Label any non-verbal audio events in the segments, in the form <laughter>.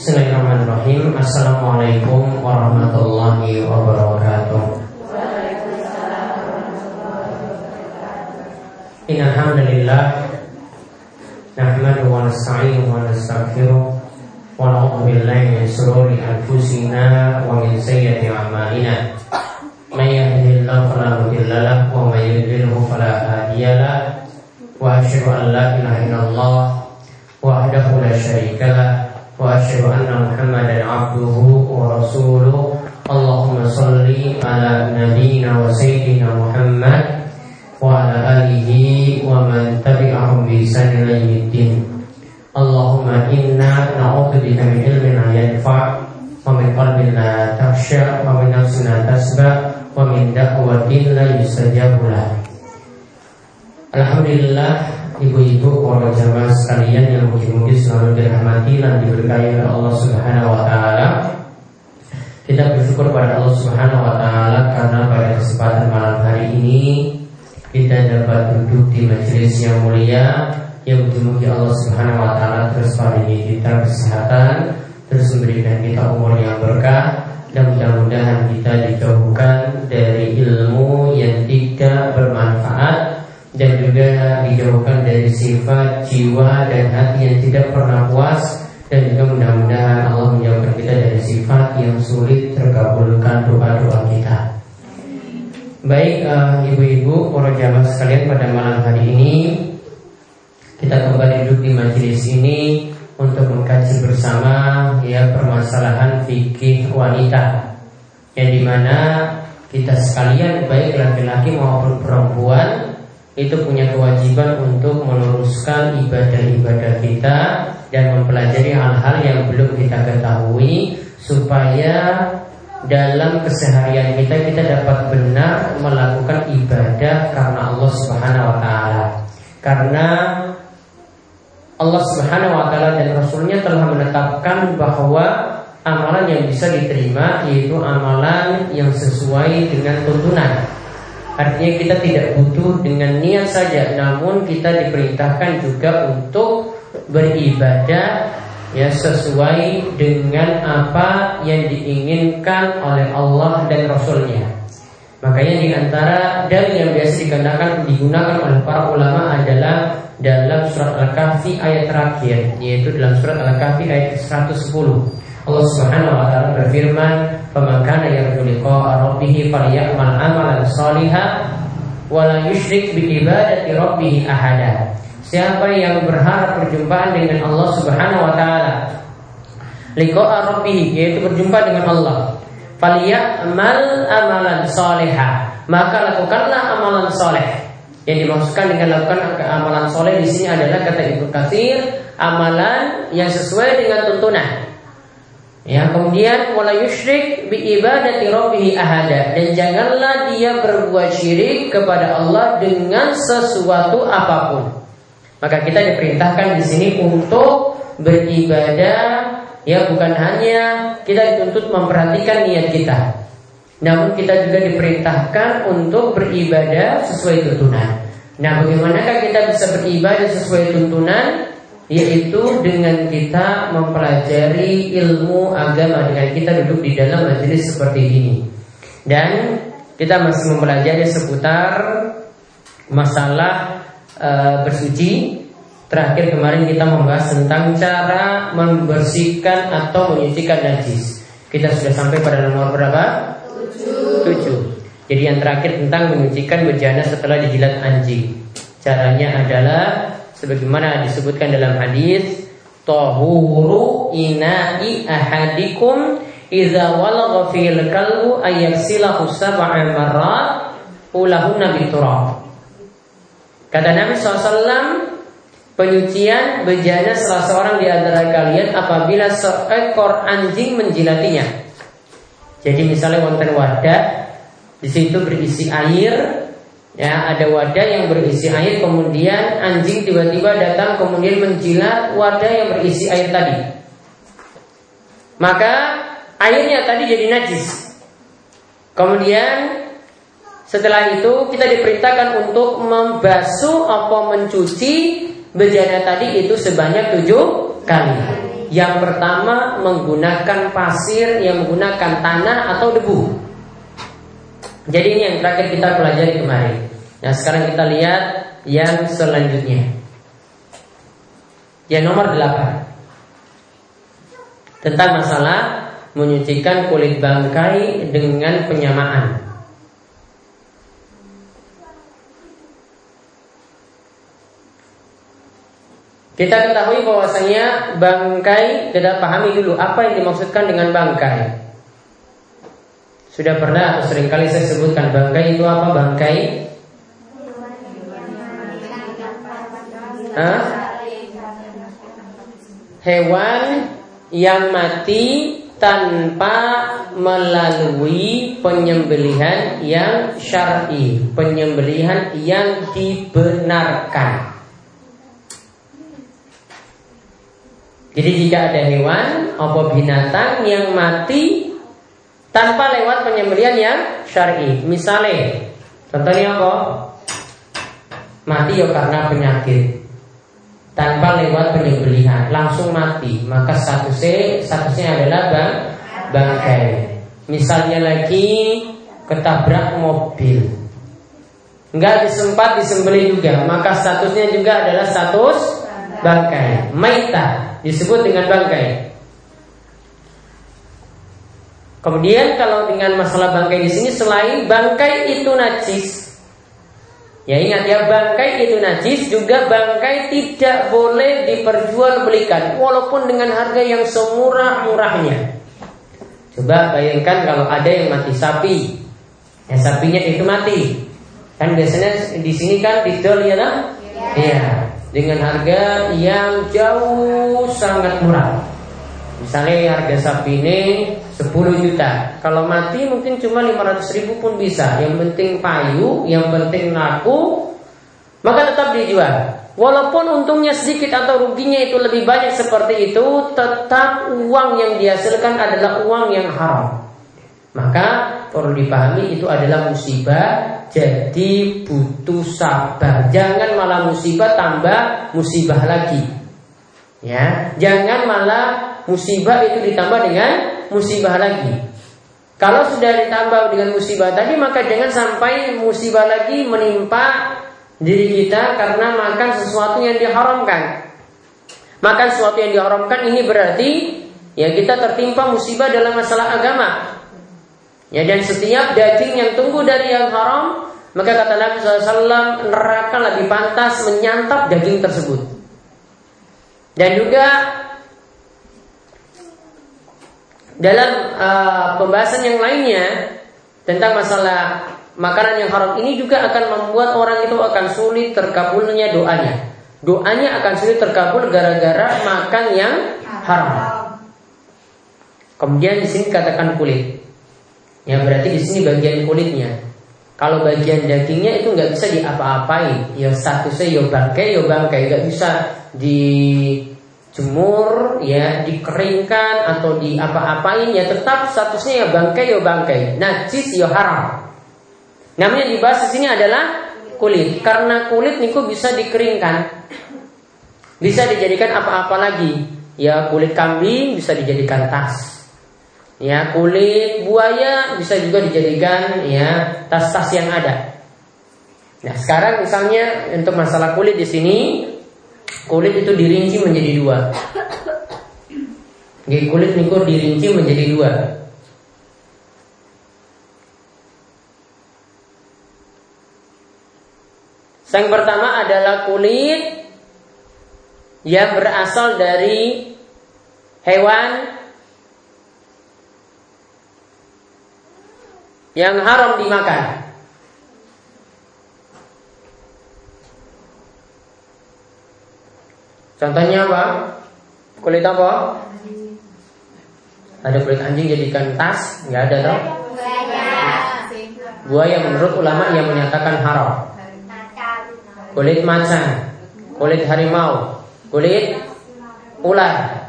Bismillahirrahmanirrahim. Assalamualaikum warahmatullahi wabarakatuh. Innalhamdulillah Nahmadu wa nasta'inuhu wa nastaghfiruh Wa na'udhu billahi min sururi anfusina Wa min sayyati a'malina. Man yahdihillahu fala mudilla Wa man hadiyalah Wa asyhadu an la ilaha illallah Wahdahu la syarika وأشهد أن محمدا عبده ورسوله اللهم صل على نبينا وسيدنا محمد وعلى آله ومن تبعهم بإحسان إلى يوم الدين اللهم إنا نعوذ بك من علم لا ينفع ومن قلب لا تخشى ومن نفس لا تسبع ومن دعوة لا يستجاب له Alhamdulillah ibu-ibu para jamaah sekalian yang mugi-mugi selalu dirahmati dan diberkahi oleh Allah Subhanahu wa taala. Kita bersyukur pada Allah Subhanahu wa taala karena pada kesempatan malam hari ini kita dapat duduk di majelis yang mulia yang mugi-mugi Allah Subhanahu wa taala terus paringi kita kesehatan, terus memberikan kita umur yang berkah dan mudah-mudahan kita dijauhkan dari ilmu yang tidak bermanfaat dan juga dijauhkan dari sifat jiwa dan hati yang tidak pernah puas dan juga mudah-mudahan Allah menjauhkan kita dari sifat yang sulit terkabulkan doa-doa kita. Baik uh, ibu-ibu, para jamaah sekalian pada malam hari ini kita kembali duduk di majelis ini untuk mengkaji bersama ya permasalahan fikih wanita yang di mana kita sekalian baik laki-laki maupun perempuan itu punya kewajiban untuk meluruskan ibadah-ibadah kita dan mempelajari hal-hal yang belum kita ketahui supaya dalam keseharian kita kita dapat benar melakukan ibadah karena Allah Subhanahu wa taala. Karena Allah Subhanahu wa taala dan Rasulnya telah menetapkan bahwa amalan yang bisa diterima yaitu amalan yang sesuai dengan tuntunan Artinya kita tidak butuh dengan niat saja Namun kita diperintahkan juga untuk beribadah ya sesuai dengan apa yang diinginkan oleh Allah dan Rasulnya. Makanya di antara dalil yang biasa digunakan digunakan oleh para ulama adalah dalam surat Al-Kahfi ayat terakhir, yaitu dalam surat Al-Kahfi ayat 110. Allah Subhanahu wa taala berfirman, "Faman kana yarju liqa'a rabbih falyamal amalan shalihan wa la yusyrik bi ibadati rabbih ahada." Siapa yang berharap perjumpaan dengan Allah Subhanahu wa taala, liqa'a rabbih yaitu berjumpa dengan Allah, falyamal amalan shalihan, maka lakukanlah amalan soleh. Yang dimaksudkan dengan lakukan amalan soleh di sini adalah kata Ibnu Katsir, amalan yang sesuai dengan tuntunan. Ya, kemudian wala yusyrik bi ibadati rabbih ahada dan janganlah dia berbuat syirik kepada Allah dengan sesuatu apa pun. Maka kita diperintahkan di sini untuk beribadah ya bukan hanya kita dituntut memperhatikan niat kita. Namun kita juga diperintahkan untuk beribadah sesuai tuntunan. Nah, bagaimanakah kita bisa beribadah sesuai tuntunan? Yaitu dengan kita mempelajari ilmu agama dengan kita duduk di dalam majelis seperti ini. Dan kita masih mempelajari seputar masalah e, bersuci. Terakhir kemarin kita membahas tentang cara membersihkan atau menyucikan najis. Kita sudah sampai pada nomor berapa? 7 Jadi yang terakhir tentang menyucikan bejana setelah dijilat anjing. Caranya adalah sebagaimana disebutkan dalam hadis tahuru ina'i ahadikum idza walagha fil kalbu ayaksilahu sab'a marrat ulahunna biturab kata Nabi SAW penyucian bejana salah seorang di antara kalian apabila seekor anjing menjilatinya. Jadi misalnya wonten wadah di situ berisi air Ya, ada wadah yang berisi air kemudian anjing tiba-tiba datang kemudian menjilat wadah yang berisi air tadi. Maka airnya tadi jadi najis. Kemudian setelah itu kita diperintahkan untuk membasuh atau mencuci bejana tadi itu sebanyak tujuh kali. Yang pertama menggunakan pasir, yang menggunakan tanah atau debu. Jadi ini yang terakhir kita pelajari kemarin. Nah sekarang kita lihat yang selanjutnya. Yang nomor 8 Tentang masalah menyucikan kulit bangkai dengan penyamaan. Kita ketahui bahwasanya bangkai tidak pahami dulu apa yang dimaksudkan dengan bangkai. Sudah pernah atau sering kali saya sebutkan bangkai itu apa bangkai? Hah? Hewan yang mati tanpa melalui penyembelihan yang syar'i, penyembelihan yang dibenarkan. Jadi jika ada hewan atau binatang yang mati tanpa lewat penyembelihan yang syar'i, misalnya contohnya apa? Mati ya karena penyakit. Tanpa lewat penyembelihan langsung mati. Maka statusnya statusnya adalah bang bangkai. Misalnya lagi ketabrak mobil. Nggak disempat disembelih juga. Maka statusnya juga adalah status bangkai. Maita disebut dengan bangkai. Kemudian kalau dengan masalah bangkai di sini selain bangkai itu najis, ya ingat ya bangkai itu najis juga bangkai tidak boleh diperjualbelikan walaupun dengan harga yang semurah murahnya. Coba bayangkan kalau ada yang mati sapi, ya sapinya itu mati, kan biasanya di sini kan dijual ya lah, iya. Dengan harga yang jauh sangat murah. Misalnya harga sapi ini 10 juta. Kalau mati mungkin cuma 500 ribu pun bisa. Yang penting payu, yang penting laku, maka tetap dijual. Walaupun untungnya sedikit atau ruginya itu lebih banyak seperti itu, tetap uang yang dihasilkan adalah uang yang haram. Maka perlu dipahami itu adalah musibah Jadi butuh sabar Jangan malah musibah tambah musibah lagi Ya, Jangan malah musibah itu ditambah dengan musibah lagi. Kalau sudah ditambah dengan musibah tadi Maka jangan sampai musibah lagi menimpa diri kita Karena makan sesuatu yang diharamkan. Makan sesuatu yang diharamkan ini berarti Ya kita tertimpa musibah dalam masalah agama. Ya dan setiap daging yang tumbuh dari yang haram maka kata Nabi SAW neraka lebih pantas menyantap daging tersebut. Dan juga dalam uh, pembahasan yang lainnya tentang masalah makanan yang haram ini juga akan membuat orang itu akan sulit terkabulnya doanya. Doanya akan sulit terkabul gara-gara makan yang haram. Kemudian di sini katakan kulit. Ya berarti di sini bagian kulitnya. Kalau bagian dagingnya itu nggak bisa diapa-apain. Ya statusnya ya bangkai, ya bangkai, nggak bisa dijemur, ya dikeringkan atau di apa-apain. Ya tetap statusnya ya bangkai, ya bangkai. Najis ya haram. Namanya dibahas di sini adalah kulit. Karena kulit niku bisa dikeringkan, bisa dijadikan apa-apa lagi. Ya kulit kambing bisa dijadikan tas Ya, kulit buaya bisa juga dijadikan ya tas-tas yang ada. Nah, sekarang misalnya untuk masalah kulit di sini kulit itu dirinci menjadi dua. Jadi kulit niku dirinci menjadi dua. Yang pertama adalah kulit yang berasal dari hewan yang haram dimakan. Contohnya apa? Kulit apa? Ada kulit anjing jadikan tas? Nggak ada dong? Buaya menurut ulama yang menyatakan haram. Kulit macan, kulit harimau, kulit ular,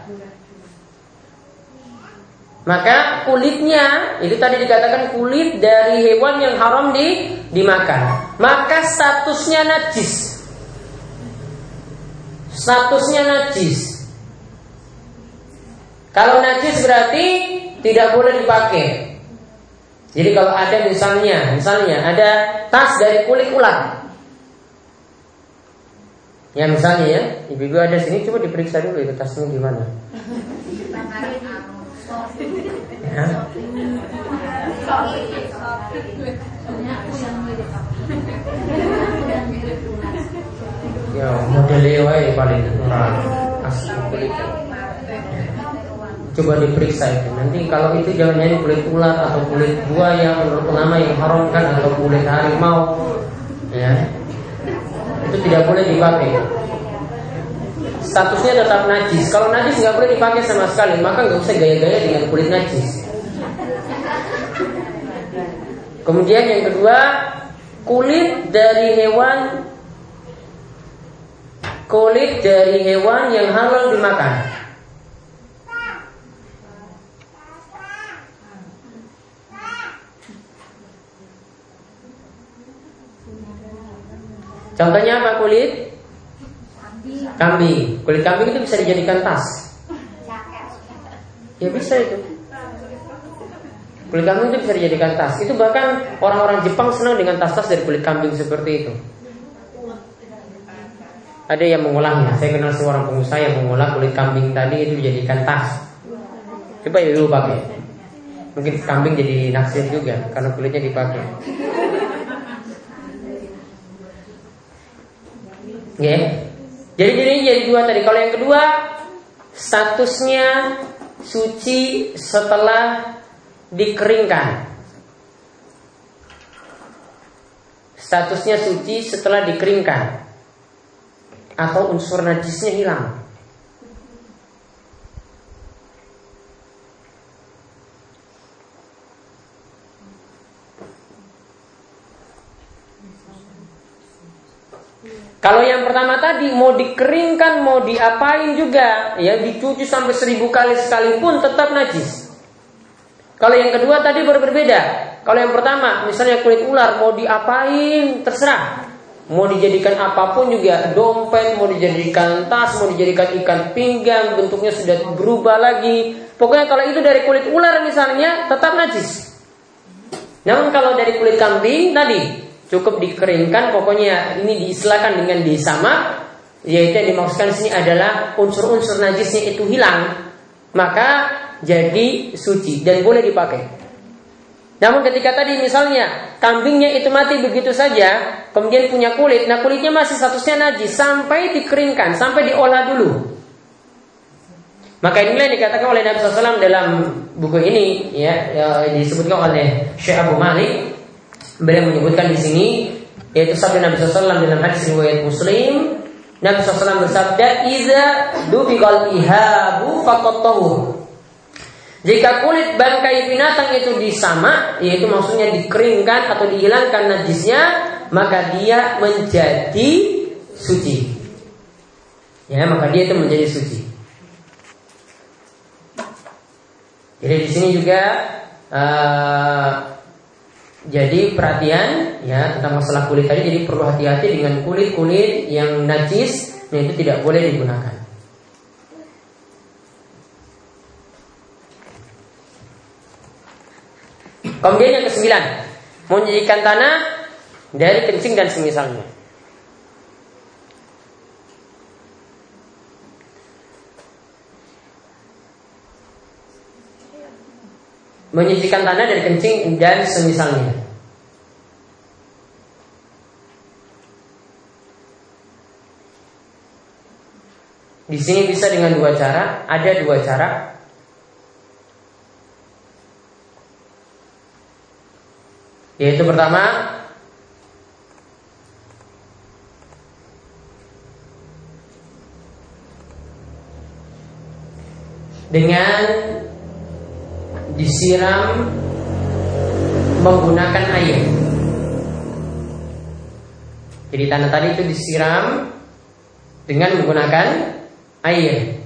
maka kulitnya itu tadi dikatakan kulit dari hewan yang haram di dimakan. Maka statusnya najis. Statusnya najis. Kalau najis berarti tidak boleh dipakai. Jadi kalau ada misalnya, misalnya ada tas dari kulit ular. Ya misalnya ya, ibu-ibu ada sini coba diperiksa dulu itu tasnya gimana. Ya. Ya model wae paling murah asli kulit. Coba diperiksa itu. Nanti kalau itu jangan jadi kulit ular atau kulit buaya menurut ulama yang haramkan atau kulit harimau, ya itu tidak boleh dipakai. Statusnya tetap najis. Kalau najis nggak boleh dipakai sama sekali, maka nggak usah gaya-gaya dengan kulit najis. Kemudian yang kedua, kulit dari hewan kulit dari hewan yang halal dimakan. Contohnya apa kulit? Kambing. Kulit kambing itu bisa dijadikan tas. Ya bisa itu. Kulit kambing itu bisa dijadikan tas. Itu bahkan orang-orang Jepang senang dengan tas-tas dari kulit kambing seperti itu. Ada yang mengolahnya. Saya kenal seorang pengusaha yang mengolah kulit kambing tadi itu dijadikan tas. Coba dulu pakai. Mungkin kambing jadi naksir juga karena kulitnya dipakai. Ya. Jadi jadi jadi dua tadi. Kalau yang kedua statusnya suci setelah dikeringkan. Statusnya suci setelah dikeringkan atau unsur najisnya hilang. Kalau yang pertama tadi mau dikeringkan, mau diapain juga, ya dicuci sampai seribu kali sekalipun tetap najis. Kalau yang kedua tadi berbeda. Kalau yang pertama, misalnya kulit ular mau diapain terserah. Mau dijadikan apa pun juga Dompet, mau dijadikan tas, mau dijadikan ikan pinggang Bentuknya sudah berubah lagi. Pokoknya kalau itu dari kulit ular misalnya Tetap najis. Namun kalau dari kulit kambing tadi Cukup dikeringkan Pokoknya ini diistilahkan dengan disama Yaitu yang dimaksudkan di sini adalah Unsur-unsur najisnya itu hilang Maka jadi suci Dan boleh dipakai namun ketika tadi misalnya kambingnya itu mati begitu saja, kemudian punya kulit, nah kulitnya masih statusnya najis sampai dikeringkan, sampai diolah dulu. Maka inilah yang dikatakan oleh Nabi SAW dalam buku ini, ya, ya disebutkan oleh Syekh Abu Malik. Beliau menyebutkan di sini, yaitu sabda Nabi SAW dalam hadis riwayat Muslim, Nabi SAW bersabda, "Iza dubiqal ihabu faqat jika kulit bangkai binatang itu disama, yaitu maksudnya dikeringkan atau dihilangkan najisnya, maka dia menjadi suci. Ya, maka dia itu menjadi suci. Jadi di sini juga uh, jadi perhatian ya tentang masalah kulit tadi. Jadi perlu hati-hati dengan kulit-kulit yang najis, yang itu tidak boleh digunakan. Kemudian yang kesembilan, menjadikan tanah dari kencing dan semisalnya. Menyisikan tanah dari kencing dan semisalnya. Di sini bisa dengan dua cara, ada dua cara. Yaitu pertama dengan disiram menggunakan air. Jadi tanah tadi itu disiram dengan menggunakan air.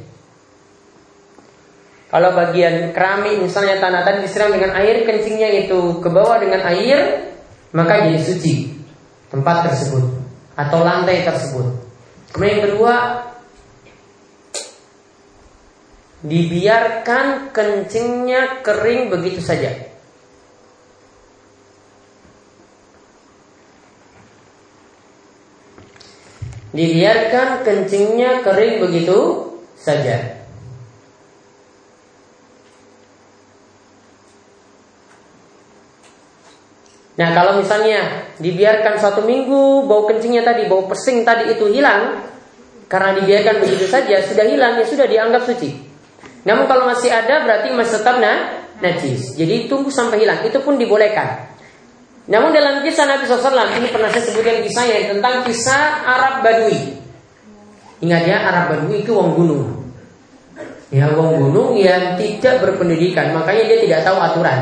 Kalau bagian keramik misalnya tanah tadi disiram dengan air, kencingnya itu ke bawah dengan air, maka jadi suci tempat tersebut atau lantai tersebut. Kemudian yang kedua, dibiarkan kencingnya kering begitu saja. Dibiarkan kencingnya kering begitu saja. Nah kalau misalnya dibiarkan satu minggu bau kencingnya tadi, bau pesing tadi itu hilang karena dibiarkan begitu saja sudah hilang ya sudah dianggap suci. Namun kalau masih ada berarti masih tetap nah, najis. Jadi tunggu sampai hilang itu pun dibolehkan. Namun dalam kisah Nabi SAW ini pernah saya sebutkan kisahnya tentang kisah Arab Badui. Ingat ya Arab Badui itu wong gunung. Ya wong gunung yang tidak berpendidikan makanya dia tidak tahu aturan.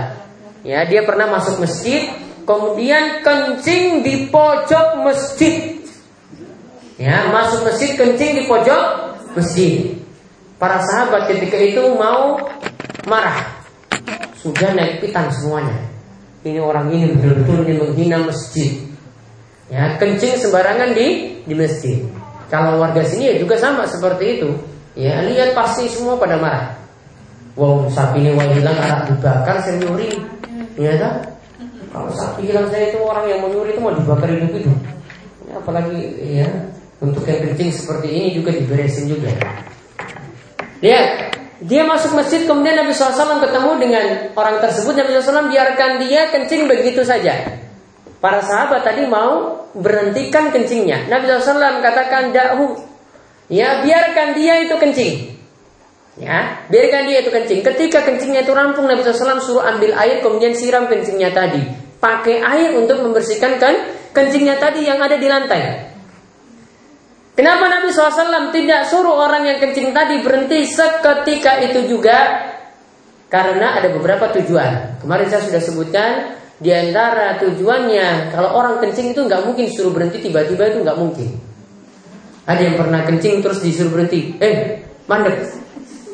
Ya dia pernah masuk masjid Kemudian kencing di pojok masjid. Ya, masuk masjid kencing di pojok masjid. Para sahabat ketika itu mau marah. Sudah naik pitan semuanya. Ini orang ini betul-betul ini menghina masjid. Ya, kencing sembarangan di di masjid. Kalau warga sini ya juga sama seperti itu. Ya, lihat pasti semua pada marah. Wow, sapi ini wah hilang anak dibakar saya nyuri. Ya kan? Kalau sapi hilang saya itu orang yang menyuri itu mau dibakar hidup-hidup. Ya, apalagi ya untuk yang kencing seperti ini juga diberesin juga. Lihat, dia masuk masjid kemudian Nabi SAW ketemu dengan orang tersebut Nabi SAW biarkan dia kencing begitu saja. Para sahabat tadi mau berhentikan kencingnya. Nabi SAW katakan dahu. Ya biarkan dia itu kencing. Ya, biarkan dia itu kencing. Ketika kencingnya itu rampung, Nabi SAW suruh ambil air kemudian siram kencingnya tadi pakai air untuk membersihkan kan kencingnya tadi yang ada di lantai. Kenapa Nabi SAW tidak suruh orang yang kencing tadi berhenti seketika itu juga? Karena ada beberapa tujuan. Kemarin saya sudah sebutkan di antara tujuannya kalau orang kencing itu nggak mungkin suruh berhenti tiba-tiba itu nggak mungkin. Ada yang pernah kencing terus disuruh berhenti. Eh, mandek.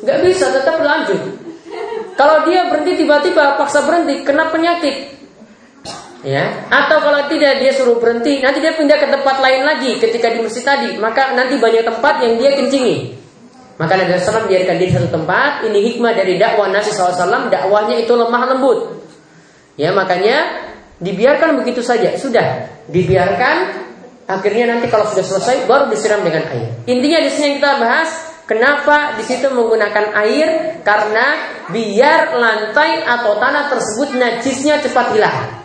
Nggak bisa tetap lanjut. Kalau dia berhenti tiba-tiba paksa berhenti kena penyakit ya. Atau kalau tidak dia suruh berhenti. Nanti dia pindah ke tempat lain lagi ketika di masjid tadi. Maka nanti banyak tempat yang dia kencingi. Maka Nabi SAW biarkan di satu tempat. Ini hikmah dari dakwah Nabi SAW dakwahnya itu lemah lembut. Ya makanya dibiarkan begitu saja. Sudah. Dibiarkan. Akhirnya nanti kalau sudah selesai baru disiram dengan air. Intinya di sini yang kita bahas Kenapa di situ menggunakan air? Karena biar lantai atau tanah tersebut najisnya cepat hilang.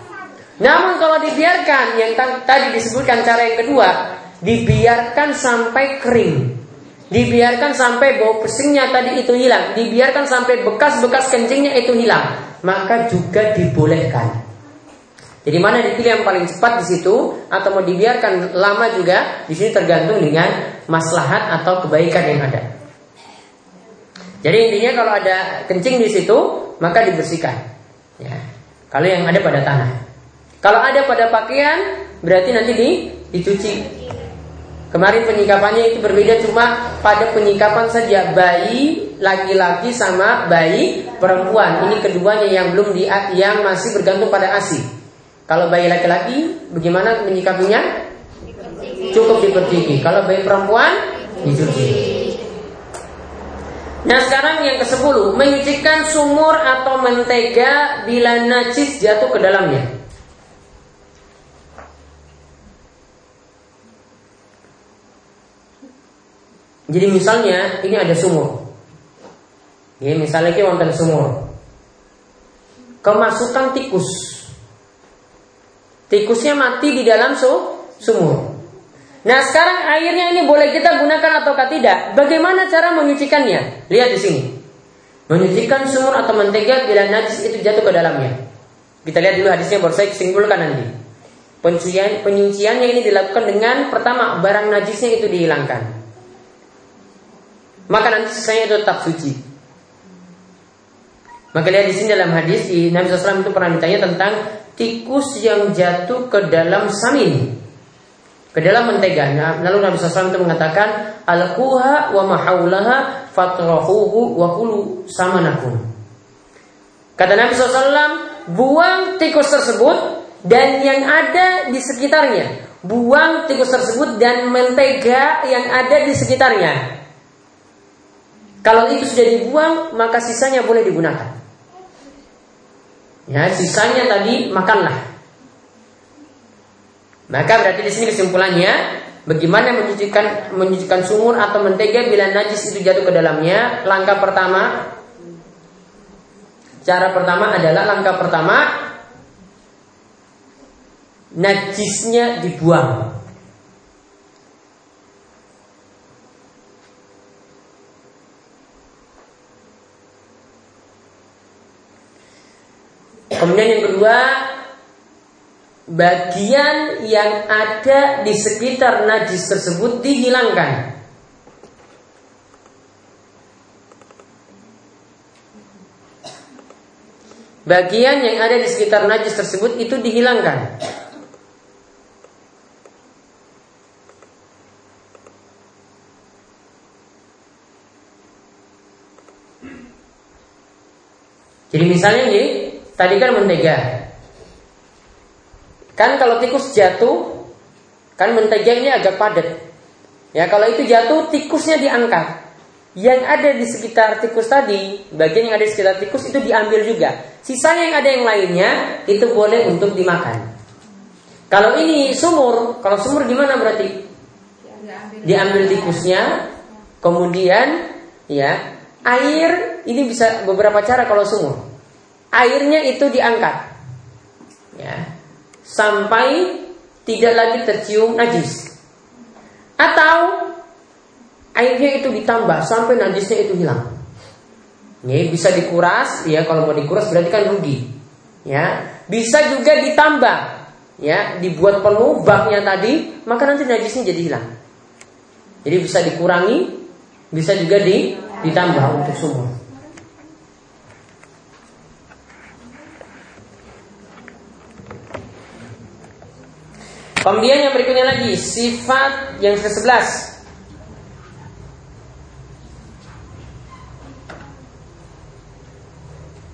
Namun kalau dibiarkan yang tadi disebutkan cara yang kedua, dibiarkan sampai kering. Dibiarkan sampai bau pesingnya tadi itu hilang, dibiarkan sampai bekas-bekas kencingnya itu hilang, maka juga dibolehkan. Jadi mana dipilih yang paling cepat di situ atau mau dibiarkan lama juga di sini tergantung dengan maslahat atau kebaikan yang ada. Jadi intinya kalau ada kencing di situ maka dibersihkan. Ya. Kalau yang ada pada tanah. Kalau ada pada pakaian berarti nanti di, dicuci. Kemarin penyikapannya itu berbeda cuma pada penyikapan saja bayi laki-laki sama bayi perempuan. Ini keduanya yang belum di yang masih bergantung pada ASI. Kalau bayi laki-laki bagaimana menyikapinya? Cukup diperciki. Kalau bayi perempuan dicuci. Nah sekarang yang ke-10 Menyucikan sumur atau mentega Bila najis jatuh ke dalamnya Jadi misalnya ini ada sumur. Ya, misalnya kita wonten sumur. Kemasukan tikus. Tikusnya mati di dalam su sumur. Nah sekarang airnya ini boleh kita gunakan atau tidak? Bagaimana cara menyucikannya? Lihat di sini. Menyucikan sumur atau mentega bila najis itu jatuh ke dalamnya. Kita lihat dulu hadisnya baru saya simpulkan nanti. Penyucian, penyuciannya ini dilakukan dengan pertama barang najisnya itu dihilangkan maka nanti sisanya itu tetap suci. Maka lihat di sini dalam hadis di Nabi SAW itu pernah ditanya tentang tikus yang jatuh ke dalam samin, ke dalam mentega. Nah, lalu Nabi SAW itu mengatakan al-kuha wa mahaulaha fatrahuhu wa kulu samanakum. Kata Nabi SAW, buang tikus tersebut dan yang ada di sekitarnya. Buang tikus tersebut dan mentega yang ada di sekitarnya. Kalau itu sudah dibuang, maka sisanya boleh digunakan. Ya, sisanya tadi makanlah. Maka berarti di sini kesimpulannya, bagaimana menyucikan menyucikan sumur atau mentega bila najis itu jatuh ke dalamnya? Langkah pertama, cara pertama adalah langkah pertama, najisnya dibuang. Kemudian yang kedua, bagian yang ada di sekitar najis tersebut dihilangkan. Bagian yang ada di sekitar najis tersebut itu dihilangkan. Jadi misalnya nih, Tadi kan mentega. Kan kalau tikus jatuh, kan mentega ini agak padat. Ya, kalau itu jatuh, tikusnya diangkat. Yang ada di sekitar tikus tadi, bagian yang ada di sekitar tikus itu diambil juga. Sisanya yang ada yang lainnya itu boleh untuk dimakan. Kalau ini sumur, kalau sumur gimana berarti? Diambil tikusnya, kemudian ya air ini bisa beberapa cara kalau sumur airnya itu diangkat. Ya. Sampai tidak lagi tercium najis. Atau airnya itu ditambah sampai najisnya itu hilang. Ya bisa dikuras ya kalau mau dikuras berarti kan rugi. Ya. Bisa juga ditambah ya dibuat penuh baknya tadi maka nanti najisnya jadi hilang. Jadi bisa dikurangi bisa juga di, ditambah untuk sumur Kemudian yang berikutnya lagi sifat yang ke-11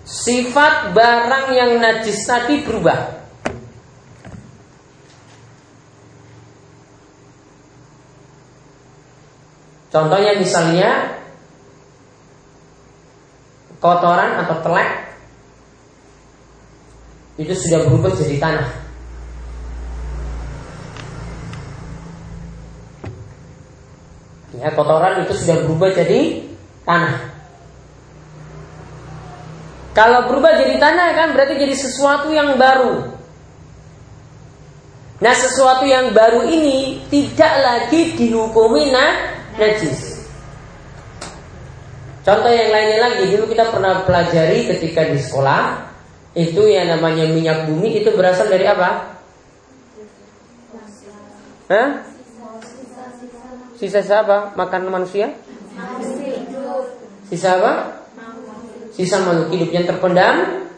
Sifat barang yang najis tadi berubah Contohnya misalnya kotoran atau telek itu sudah berubah jadi tanah. Ya, kotoran itu sudah berubah jadi tanah. Kalau berubah jadi tanah kan berarti jadi sesuatu yang baru. Nah sesuatu yang baru ini tidak lagi dihukumi nah, najis. Contoh yang lainnya lagi dulu kita pernah pelajari ketika di sekolah itu yang namanya minyak bumi itu berasal dari apa? Hah? Sisa-sisa apa? Makan manusia? Sisa apa? Sisa makhluk hidup yang terpendam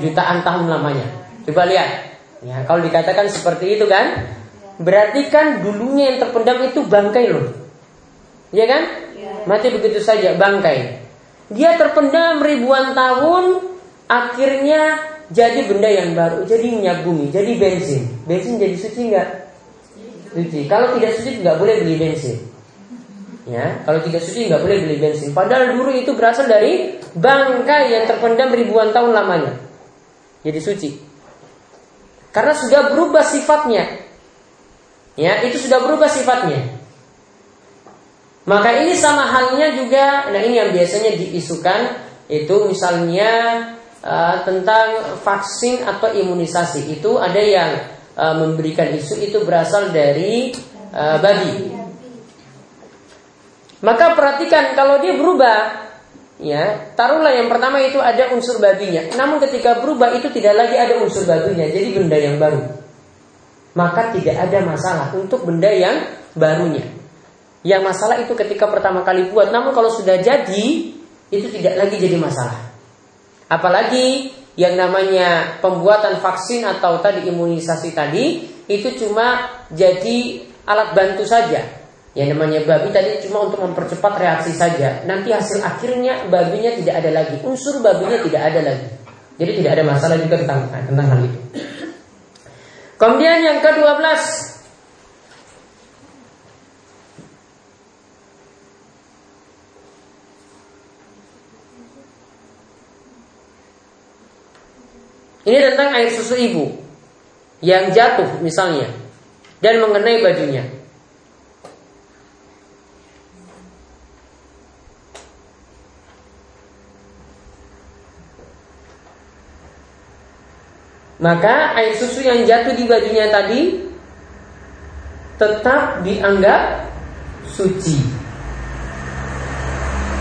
jutaan tahun lamanya. Coba lihat. Ya, kalau dikatakan seperti itu kan, berarti kan dulunya yang terpendam itu bangkai loh. Ya kan? Mati begitu saja bangkai. Dia terpendam ribuan tahun, akhirnya jadi benda yang baru, jadi minyak bumi, jadi bensin. Bensin jadi suci nggak? Suci. Kalau tidak suci nggak boleh beli bensin. Ya, kalau tidak suci nggak boleh beli bensin. Padahal dulu itu berasal dari bangkai yang terpendam ribuan tahun lamanya. Jadi suci. Karena sudah berubah sifatnya. Ya, itu sudah berubah sifatnya. Maka ini sama halnya juga, nah ini yang biasanya diisukan itu misalnya uh, tentang vaksin atau imunisasi itu ada yang uh, memberikan isu itu berasal dari uh, babi. Maka perhatikan kalau dia berubah, ya taruhlah yang pertama itu ada unsur babinya. Namun ketika berubah itu tidak lagi ada unsur babinya, jadi benda yang baru. Maka tidak ada masalah untuk benda yang barunya. Yang masalah itu ketika pertama kali buat, namun kalau sudah jadi itu tidak lagi jadi masalah. Apalagi yang namanya pembuatan vaksin atau tadi imunisasi tadi itu cuma jadi alat bantu saja. Yang namanya babi tadi cuma untuk mempercepat reaksi saja. Nanti hasil akhirnya babinya tidak ada lagi, unsur babinya tidak ada lagi. Jadi tidak ada masalah juga tentang tentang hal itu. Kemudian yang ke-12 Ini tentang air susu ibu yang jatuh misalnya dan mengenai bajunya. Maka air susu yang jatuh di bajunya tadi tetap dianggap suci.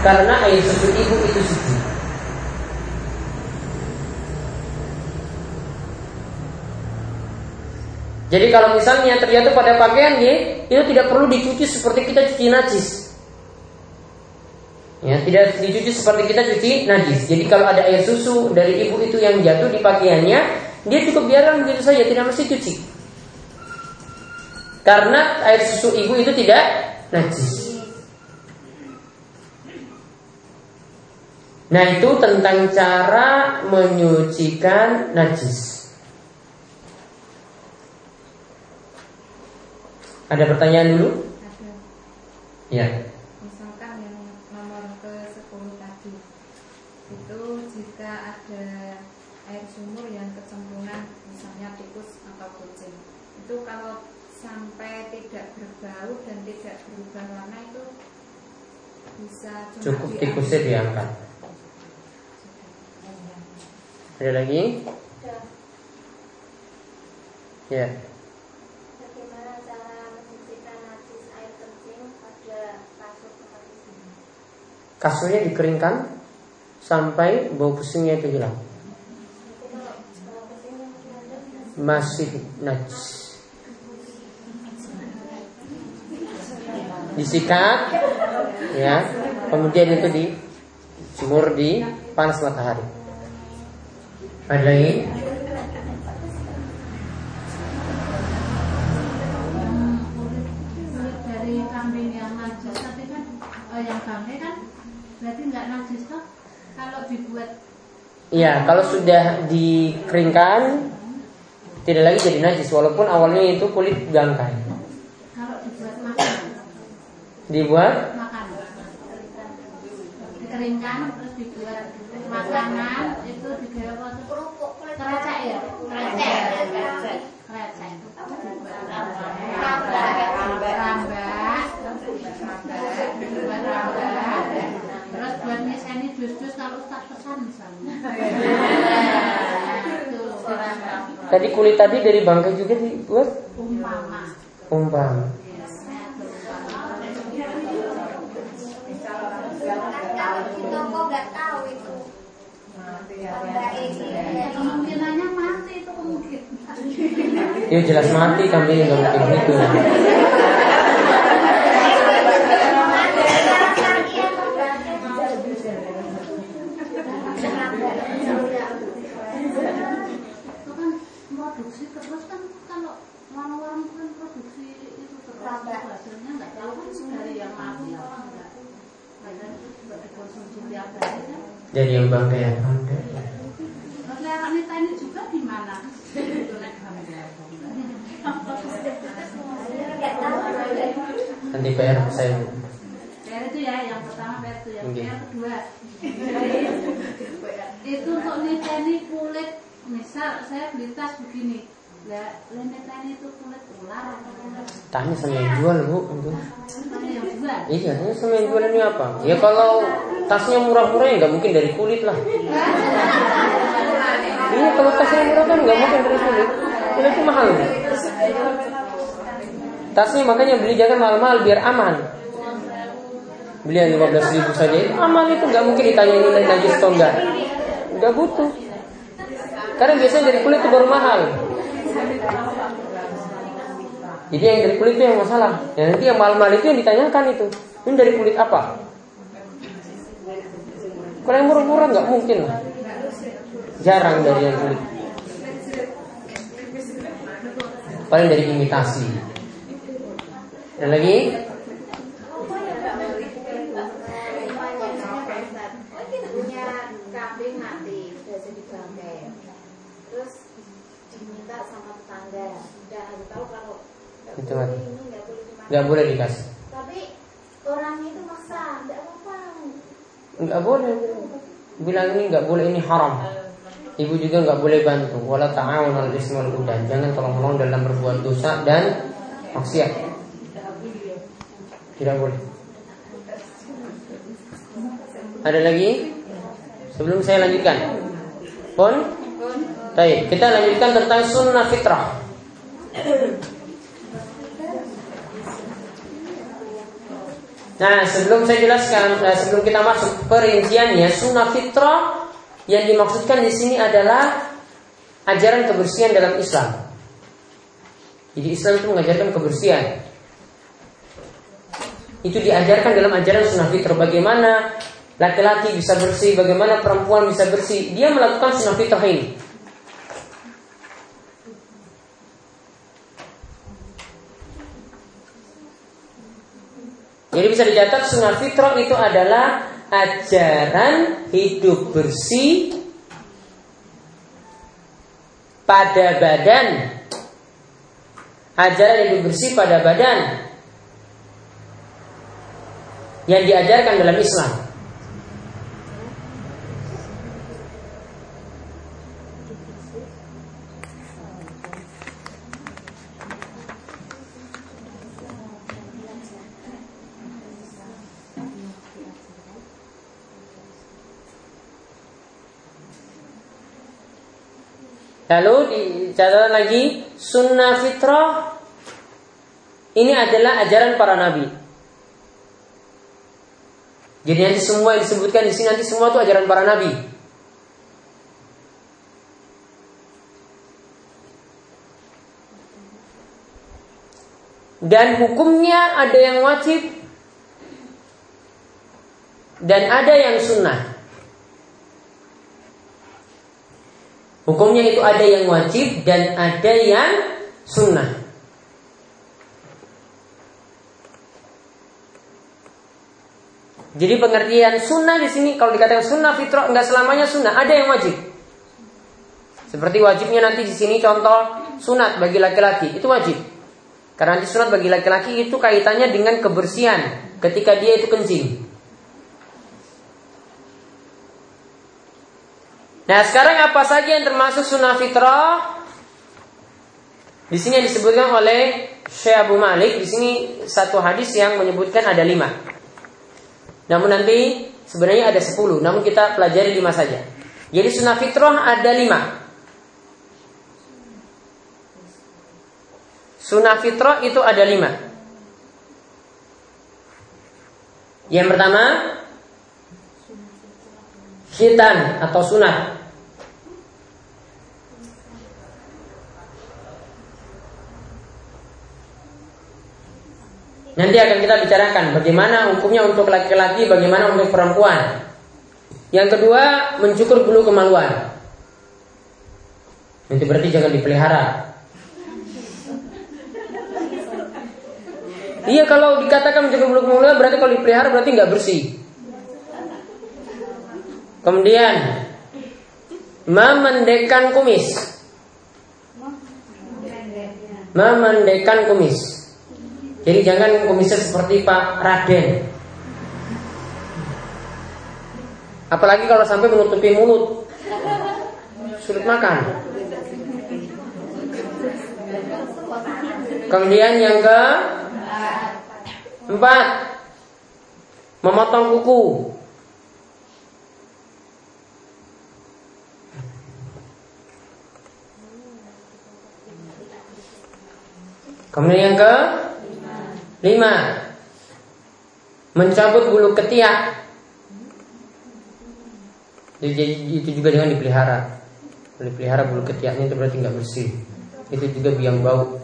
Karena air susu ibu itu suci. Jadi kalau misalnya terjatuh pada pakaian dia, itu tidak perlu dicuci seperti kita cuci najis. Ya, tidak dicuci seperti kita cuci najis. Jadi kalau ada air susu dari ibu itu yang jatuh di pakaiannya, dia cukup biarkan begitu saja, tidak mesti cuci. Karena air susu ibu itu tidak najis. Nah itu tentang cara menyucikan najis. Ada pertanyaan dulu? Ada. Ya. Misalkan yang nomor ke 10 tadi itu jika ada air sumur yang kecemplungan misalnya tikus atau kucing itu kalau sampai tidak berbau dan tidak berubah warna itu bisa cukup tikusnya diangkat. Ada lagi? Ya. Kasurnya dikeringkan sampai bau pusingnya itu hilang. Masih najis. Disikat, ya, kemudian itu dijemur di panas matahari. Ada lagi? Berarti nggak najis toh? Kalau dibuat Iya, kalau sudah dikeringkan tidak lagi jadi najis walaupun awalnya itu kulit bangkai. Kalau dibuat makan. Dibuat? Makan. Dikeringkan terus dibuat makanan itu digawe? Kerupuk, kerecek ya? Rambak. Rambak. Rambak. Rambak. Terus buat nyeseni dus-dus kalau tak pesan misalnya. <laughs> Tadi kulit tadi dari bangkai juga dibuat? Umpama. Umpama. Kalau di toko nggak <laughs> tahu itu. Kemungkinannya mati itu kemungkinan. Ya jelas mati kambing nggak mungkin gitu. Jadi yang bangga yang bangga. Selera wanita ini juga di mana? Nanti PR saya. PR itu ya, yang pertama PR itu, yang PR kedua. itu untuk niteni kulit, misal saya beli tas begini, lah niteni itu kulit ular Tanya sama yang jual bu itu. Iya, tanya sama yang jual ini apa? Ya kalau tasnya murah-murah ya nggak mungkin dari kulit lah. Iya kalau tasnya murah kan nggak mungkin dari kulit. Kulit itu mahal. Tasnya makanya beli jangan mahal-mahal biar aman. Beli yang 15 ribu saja aman itu nggak mungkin ditanya nilai najis atau enggak. Nggak butuh. Karena biasanya dari kulit itu baru mahal. Jadi yang dari kulit itu yang masalah. Ya nanti yang mahal-mahal itu yang ditanyakan itu. Ini dari kulit apa? Kalau yang murah-murah nggak mungkin lah. Jarang dari yang kulit. Paling dari imitasi. Dan lagi? Itu mati nggak boleh dikasih tapi orang itu maksa nggak apa-apa nggak boleh bilang ini nggak boleh ini haram ibu juga nggak boleh bantu. Wala ta'awun al ismal udan. Jangan tolong menolong dalam berbuat dosa dan maksiat. Tidak boleh. Ada lagi? Sebelum saya lanjutkan. Pun? Baik, kita lanjutkan tentang sunnah fitrah. Nah, sebelum saya jelaskan, nah, sebelum kita masuk perinciannya, sunnah fitrah yang dimaksudkan di sini adalah ajaran kebersihan dalam Islam. Jadi Islam itu mengajarkan kebersihan. Itu diajarkan dalam ajaran sunnah fitrah. Bagaimana laki-laki bisa bersih, bagaimana perempuan bisa bersih. Dia melakukan sunnah fitrah ini. Jadi bisa dicatat sunnah fitrah itu adalah ajaran hidup bersih pada badan. Ajaran hidup bersih pada badan yang diajarkan dalam Islam. Lalu dicatat lagi sunnah fitrah ini adalah ajaran para nabi. Jadi nanti semua yang disebutkan di sini nanti semua itu ajaran para nabi. Dan hukumnya ada yang wajib dan ada yang sunnah. Hukumnya itu ada yang wajib dan ada yang sunnah. Jadi pengertian sunnah di sini kalau dikatakan sunnah fitrah enggak selamanya sunnah, ada yang wajib. Seperti wajibnya nanti di sini contoh sunat bagi laki-laki itu wajib. Karena nanti sunat bagi laki-laki itu kaitannya dengan kebersihan ketika dia itu kencing. Nah sekarang apa saja yang termasuk sunnah fitrah? Di sini yang disebutkan oleh Syekh Abu Malik di sini satu hadis yang menyebutkan ada lima. Namun nanti sebenarnya ada sepuluh, namun kita pelajari lima saja. Jadi sunnah fitrah ada lima. Sunnah fitrah itu ada lima. Yang pertama khitan atau sunat. Nanti akan kita bicarakan bagaimana hukumnya untuk laki-laki, bagaimana untuk perempuan. Yang kedua, mencukur bulu kemaluan. Nanti berarti jangan dipelihara. Iya kalau dikatakan mencukur bulu kemaluan berarti kalau dipelihara berarti nggak bersih. Kemudian memendekan kumis. Memendekan kumis. Jadi jangan kumisnya seperti Pak Raden. Apalagi kalau sampai menutupi mulut. Sulit makan. Kemudian yang ke empat memotong kuku. Kemudian yang ke Lima. Mencabut bulu ketiak. Itu juga jangan dipelihara. Dipelihara bulu ketiaknya itu berarti nggak bersih. Itu juga biang bau.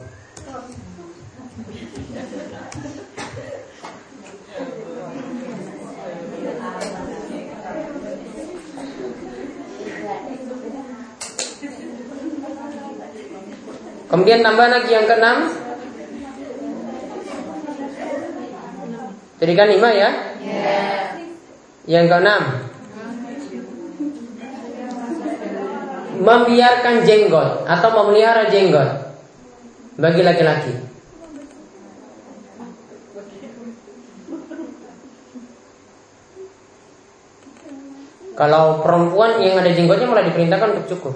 Kemudian tambah lagi yang keenam Jadi kan lima ya? Yeah. Yang keenam Membiarkan jenggot Atau memelihara jenggot Bagi laki-laki Kalau perempuan yang ada jenggotnya malah diperintahkan untuk cukur.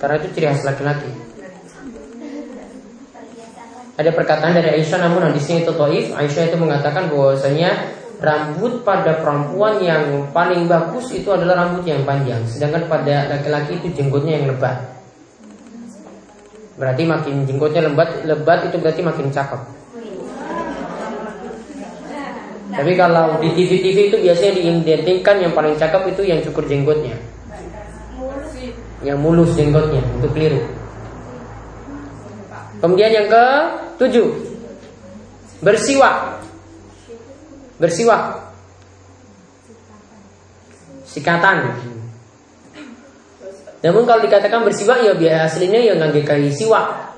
Karena itu ciri khas laki-laki. Ada perkataan dari Aisyah namun hadisnya itu toif. Aisyah itu mengatakan bahwasanya rambut pada perempuan yang paling bagus itu adalah rambut yang panjang. Sedangkan pada laki-laki itu jenggotnya yang lebat. Berarti makin jenggotnya lebat, lebat itu berarti makin cakep. Tapi kalau di TV-TV itu biasanya diidentikan yang paling cakep itu yang cukur jenggotnya yang mulus jenggotnya itu keliru. Kemudian yang ke tujuh bersiwak, bersiwak, sikatan. Namun kalau dikatakan bersiwak ya biasa aslinya ya nggak siwak.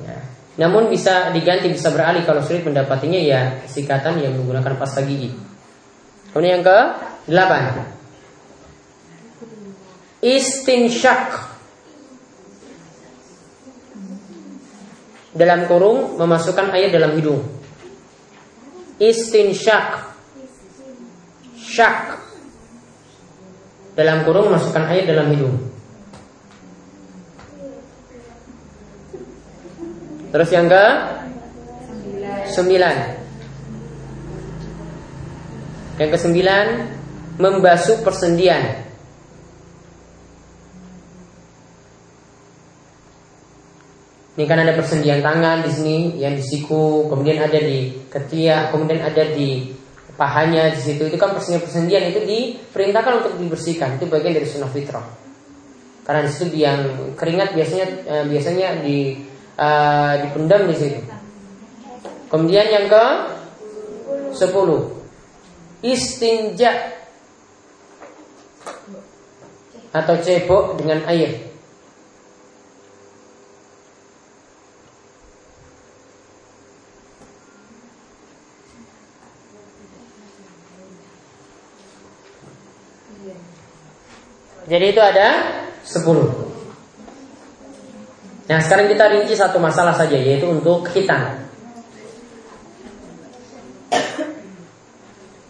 Ya. Namun bisa diganti bisa beralih kalau sulit mendapatinya ya sikatan yang menggunakan pasta gigi. Kemudian yang ke delapan istinsyak dalam kurung memasukkan air dalam hidung. Istinsyak. Syak. Dalam kurung memasukkan air dalam hidung. Terus yang ke? Sembilan. Yang ke sembilan membasuh persendian Ini kan ada persendian tangan di sini, yang di siku, kemudian ada di ketiak, kemudian ada di pahanya di situ. Itu kan persendian-persendian itu diperintahkan untuk dibersihkan. Itu bagian dari sunnah fitrah. Karena di situ yang keringat biasanya eh, biasanya di uh, dipendam di situ. Kemudian yang ke sepuluh istinja atau cebok dengan air. Jadi itu ada 10 Nah sekarang kita rinci satu masalah saja Yaitu untuk khitan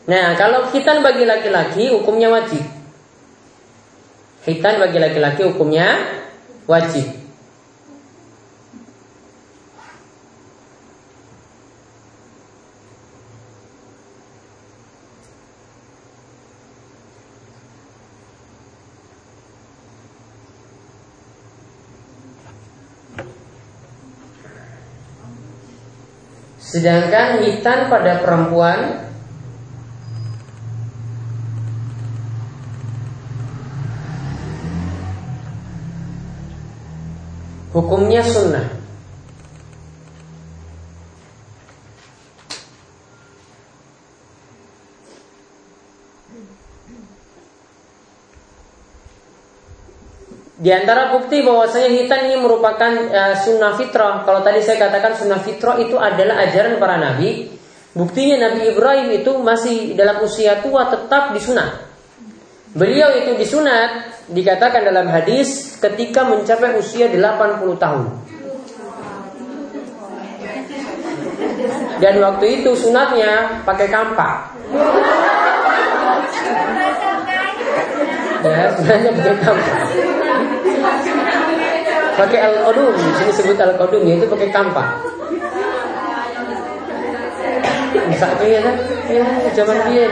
Nah kalau khitan bagi laki-laki Hukumnya wajib. Khitan bagi laki-laki hukumnya Wajib Sedangkan hitan pada perempuan Hukumnya sunnah Di antara bukti bahwasanya hitan ini merupakan uh, sunnah fitrah. Kalau tadi saya katakan sunnah fitrah itu adalah ajaran para nabi. Buktinya Nabi Ibrahim itu masih dalam usia tua tetap disunat. Beliau itu disunat dikatakan dalam hadis ketika mencapai usia 80 tahun. Dan waktu itu sunatnya pakai kampak. Ya, sebenarnya pakai kampak pakai al kodum sini sebut al kodum yaitu pakai kampak. Bisa ya kan? Ya zaman dia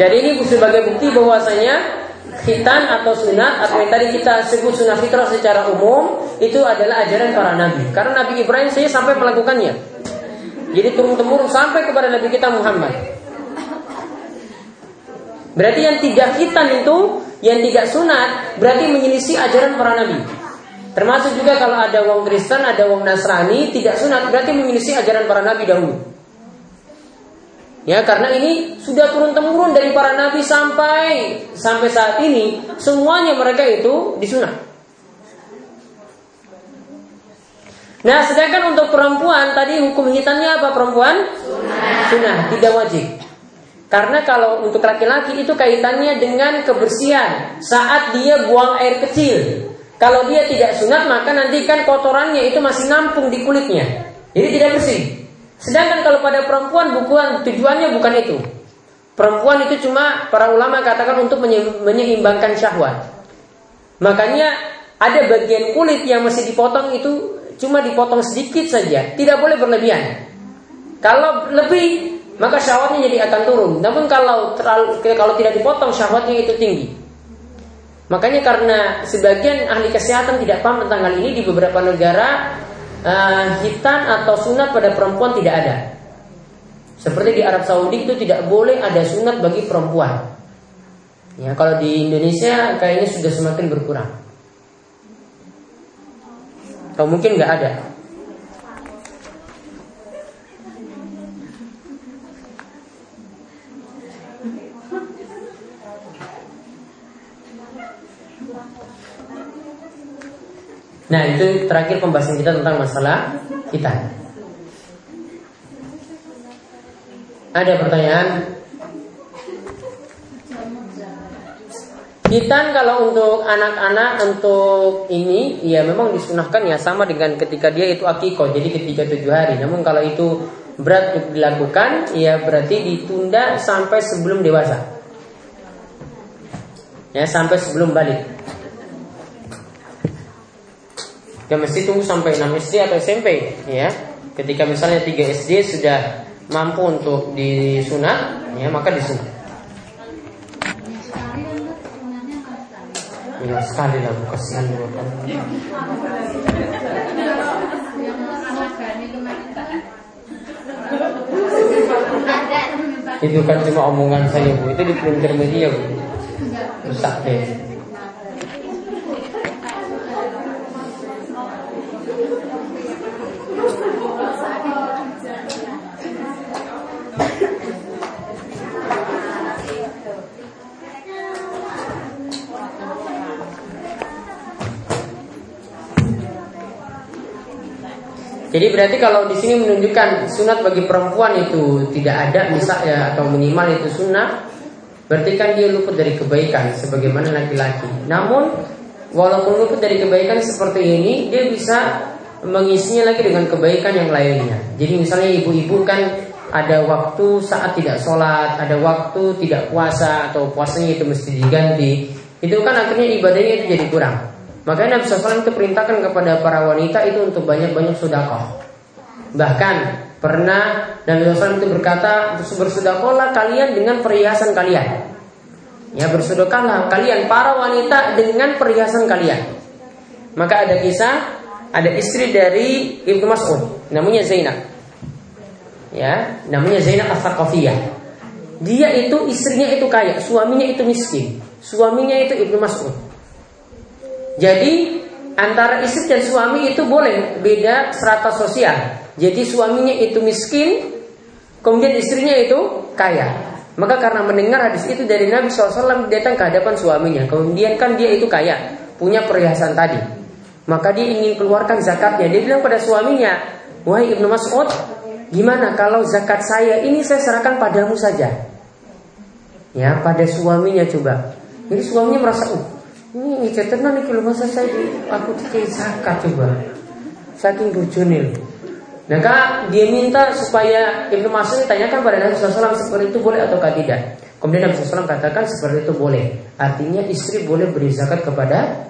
jadi ini sebagai bukti bahwasanya khitan atau sunat atau yang tadi kita sebut sunat fitrah secara umum itu adalah ajaran para nabi. Karena Nabi Ibrahim saya sampai melakukannya. Jadi turun temurun sampai kepada Nabi kita Muhammad Berarti yang tidak hitam itu, yang tidak sunat, berarti menyelisih ajaran para nabi. Termasuk juga kalau ada wong Kristen, ada wong Nasrani, tidak sunat, berarti menyelisih ajaran para nabi dahulu. Ya, karena ini sudah turun temurun dari para nabi sampai sampai saat ini, semuanya mereka itu disunat. Nah, sedangkan untuk perempuan tadi hukum hitamnya apa perempuan? Sunnah, Sunnah tidak wajib. Karena kalau untuk laki-laki itu kaitannya dengan kebersihan saat dia buang air kecil. Kalau dia tidak sunat maka nanti kan kotorannya itu masih nampung di kulitnya. Jadi tidak bersih. Sedangkan kalau pada perempuan bukan tujuannya bukan itu. Perempuan itu cuma para ulama katakan untuk menyeimbangkan syahwat. Makanya ada bagian kulit yang masih dipotong itu cuma dipotong sedikit saja, tidak boleh berlebihan. Kalau lebih maka syahwatnya jadi akan turun. Namun kalau terlalu, kalau tidak dipotong syahwatnya itu tinggi. Makanya karena sebagian ahli kesehatan tidak paham tentang hal ini di beberapa negara uh, hitan atau sunat pada perempuan tidak ada. Seperti di Arab Saudi itu tidak boleh ada sunat bagi perempuan. Ya, kalau di Indonesia kayaknya sudah semakin berkurang. Atau mungkin nggak ada. Nah itu terakhir pembahasan kita tentang masalah kita. Ada pertanyaan? Hitan kalau untuk anak-anak untuk ini ya memang disunahkan ya sama dengan ketika dia itu akiko jadi ketika tujuh hari. Namun kalau itu berat untuk dilakukan ya berarti ditunda sampai sebelum dewasa. Ya sampai sebelum balik. Ya mesti tunggu sampai 6 SD atau SMP ya. Ketika misalnya 3 SD sudah mampu untuk disunat, ya maka disunat. Ya sekali lah kasihan juga kan. Itu kan cuma omongan saya bu, itu di printer media bu. Rusak deh. Jadi berarti kalau di sini menunjukkan sunat bagi perempuan itu tidak ada misalnya atau minimal itu sunat, berarti kan dia luput dari kebaikan sebagaimana laki-laki. Namun walaupun luput dari kebaikan seperti ini, dia bisa mengisinya lagi dengan kebaikan yang lainnya. Jadi misalnya ibu-ibu kan ada waktu saat tidak sholat, ada waktu tidak puasa atau puasanya itu mesti diganti. Itu kan akhirnya ibadahnya itu jadi kurang. Makanya Nabi SAW itu perintahkan kepada para wanita itu untuk banyak-banyak sudakoh. Bahkan pernah Nabi SAW itu berkata bersudakohlah kalian dengan perhiasan kalian. Ya bersudahkanlah kalian para wanita dengan perhiasan kalian. Maka ada kisah ada istri dari Ibnu Mas'ud namanya Zainab. Ya, namanya Zainab as Dia itu istrinya itu kaya, suaminya itu miskin. Suaminya itu Ibnu Mas'ud. Jadi antara istri dan suami itu boleh beda strata sosial. Jadi suaminya itu miskin, kemudian istrinya itu kaya. Maka karena mendengar hadis itu dari Nabi SAW datang ke hadapan suaminya. Kemudian kan dia itu kaya, punya perhiasan tadi. Maka dia ingin keluarkan zakatnya. Dia bilang pada suaminya, Wahai Ibnu Mas'ud, gimana kalau zakat saya ini saya serahkan padamu saja? Ya, pada suaminya coba. Jadi suaminya merasa, uh, ini tenan iki lho masa saya aku dikei zakat coba. Saking bojone. Nah, kak, dia minta supaya Ibnu Mas'ud tanyakan pada Nabi SAW seperti itu boleh atau tidak. Kemudian Nabi SAW katakan seperti itu boleh. Artinya istri boleh beri zakat kepada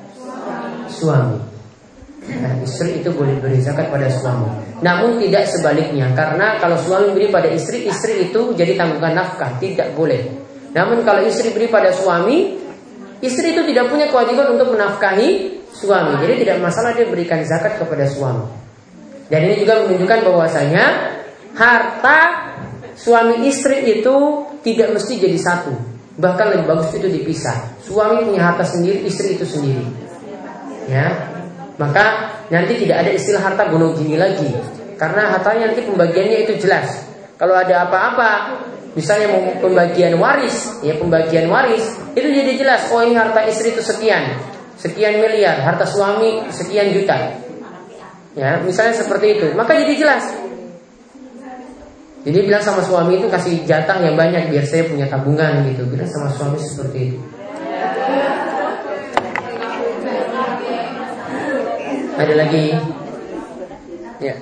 suami. Nah, istri itu boleh beri zakat pada suami. Namun tidak sebaliknya, karena kalau suami beri pada istri, istri itu jadi tanggungan nafkah, tidak boleh. Namun kalau istri beri pada suami, Istri itu tidak punya kewajiban untuk menafkahi suami. Jadi tidak masalah dia berikan zakat kepada suami. Dan ini juga menunjukkan bahwasanya harta suami istri itu tidak mesti jadi satu. Bahkan lebih bagus itu dipisah. Suami punya harta sendiri, istri itu sendiri. Ya. Maka nanti tidak ada istilah harta gunung gini lagi. Karena hartanya nanti pembagiannya itu jelas. Kalau ada apa-apa misalnya pembagian waris, ya pembagian waris itu jadi jelas. Oh ini harta istri itu sekian, sekian miliar, harta suami sekian juta. Ya, misalnya seperti itu, maka jadi jelas. Jadi bilang sama suami itu kasih jatah yang banyak biar saya punya tabungan gitu. Bilang sama suami seperti itu. Ada lagi? Ya.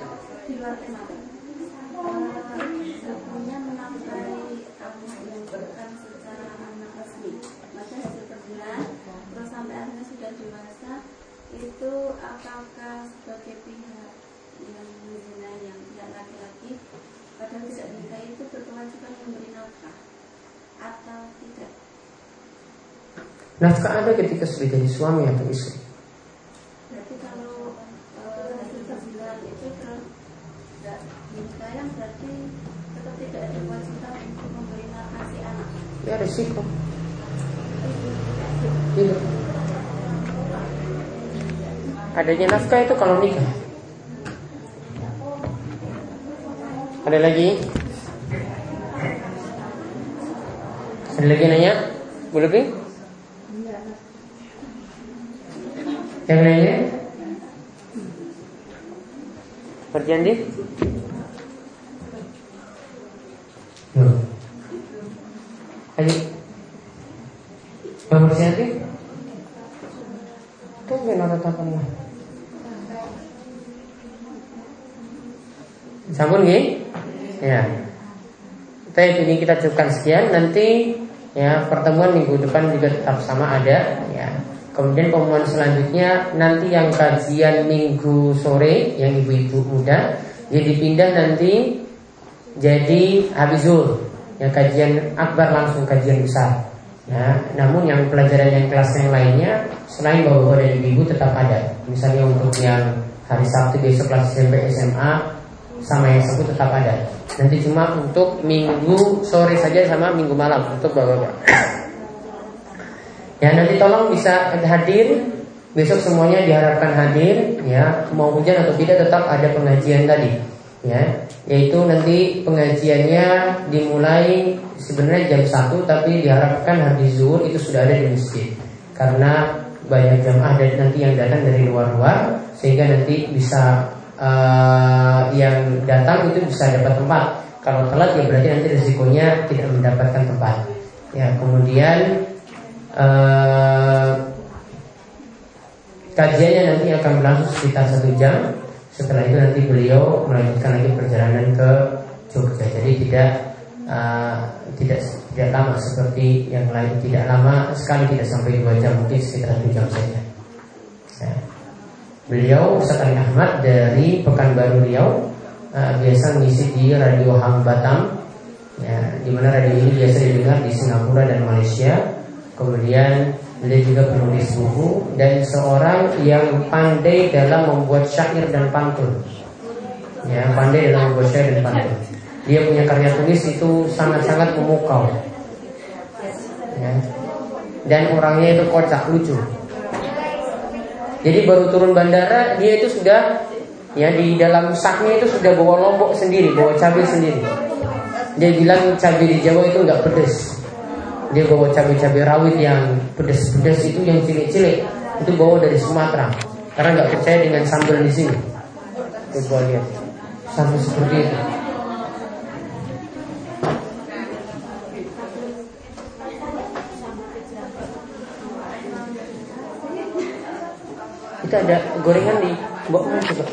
Nafkah ada ketika sudah jadi suami atau istri. Berarti kalau eh, itu terus tidak berarti tetap tidak ada kewajiban untuk memberi nafkah si anak. Ya resiko. Iya. Adanya nafkah itu kalau nikah. Ada lagi? Ada lagi nanya? Bu Lebih? Yang lainnya? Berjanji? Belum. Ayo. Bang Berjanji? Tunggu nara tapan Sampun nggih? Ya. Baik, ini kita cukupkan sekian. Nanti ya pertemuan minggu depan juga tetap sama ada. Ya. Kemudian pengumuman selanjutnya nanti yang kajian minggu sore yang ibu-ibu muda jadi pindah nanti jadi habis zuhur ya kajian akbar langsung kajian besar. Ya, namun yang pelajaran yang kelas yang lainnya selain bapak-bapak dan ibu-ibu tetap ada. Misalnya untuk yang hari Sabtu besok kelas SMP SMA sama yang Sabtu tetap ada. Nanti cuma untuk minggu sore saja sama minggu malam untuk bapak-bapak. Ya nanti tolong bisa hadir. Besok semuanya diharapkan hadir ya. Mau hujan atau tidak tetap ada pengajian tadi ya. Yaitu nanti pengajiannya dimulai sebenarnya jam 1 Tapi diharapkan habis zuhur itu sudah ada di masjid. Karena banyak jamaah dan nanti yang datang dari luar-luar Sehingga nanti bisa uh, yang datang itu bisa dapat tempat. Kalau telat ya berarti nanti resikonya tidak mendapatkan tempat Ya. Kemudian uh, kajiannya nanti akan berlangsung sekitar satu jam. Setelah itu nanti beliau melanjutkan lagi perjalanan ke Jogja. Jadi tidak uh, tidak tidak lama seperti yang lain, tidak lama sekali tidak sampai dua jam mungkin sekitar satu jam saja. Ya. Beliau Ustaz Ahmad dari Pekanbaru Riau uh, biasa mengisi di Radio Ham Batam ya, di mana radio ini biasa didengar di Singapura dan Malaysia Kemudian beliau juga penulis buku dan seorang yang pandai dalam membuat syair dan pantun. Ya, pandai dalam membuat syair dan pantun. Dia punya karya tulis itu sangat-sangat memukau. Ya. Dan orangnya itu kocak lucu. Jadi baru turun bandara dia itu sudah ya di dalam saknya itu sudah bawa lombok sendiri, bawa cabai sendiri. Dia bilang cabai di Jawa itu nggak pedes dia bawa cabai-cabai rawit yang pedas-pedas itu yang cilik-cilik itu bawa dari Sumatera. Karena nggak percaya dengan sambal di sini. Coba lihat. Sambal seperti itu. Kita ada gorengan di bawah coba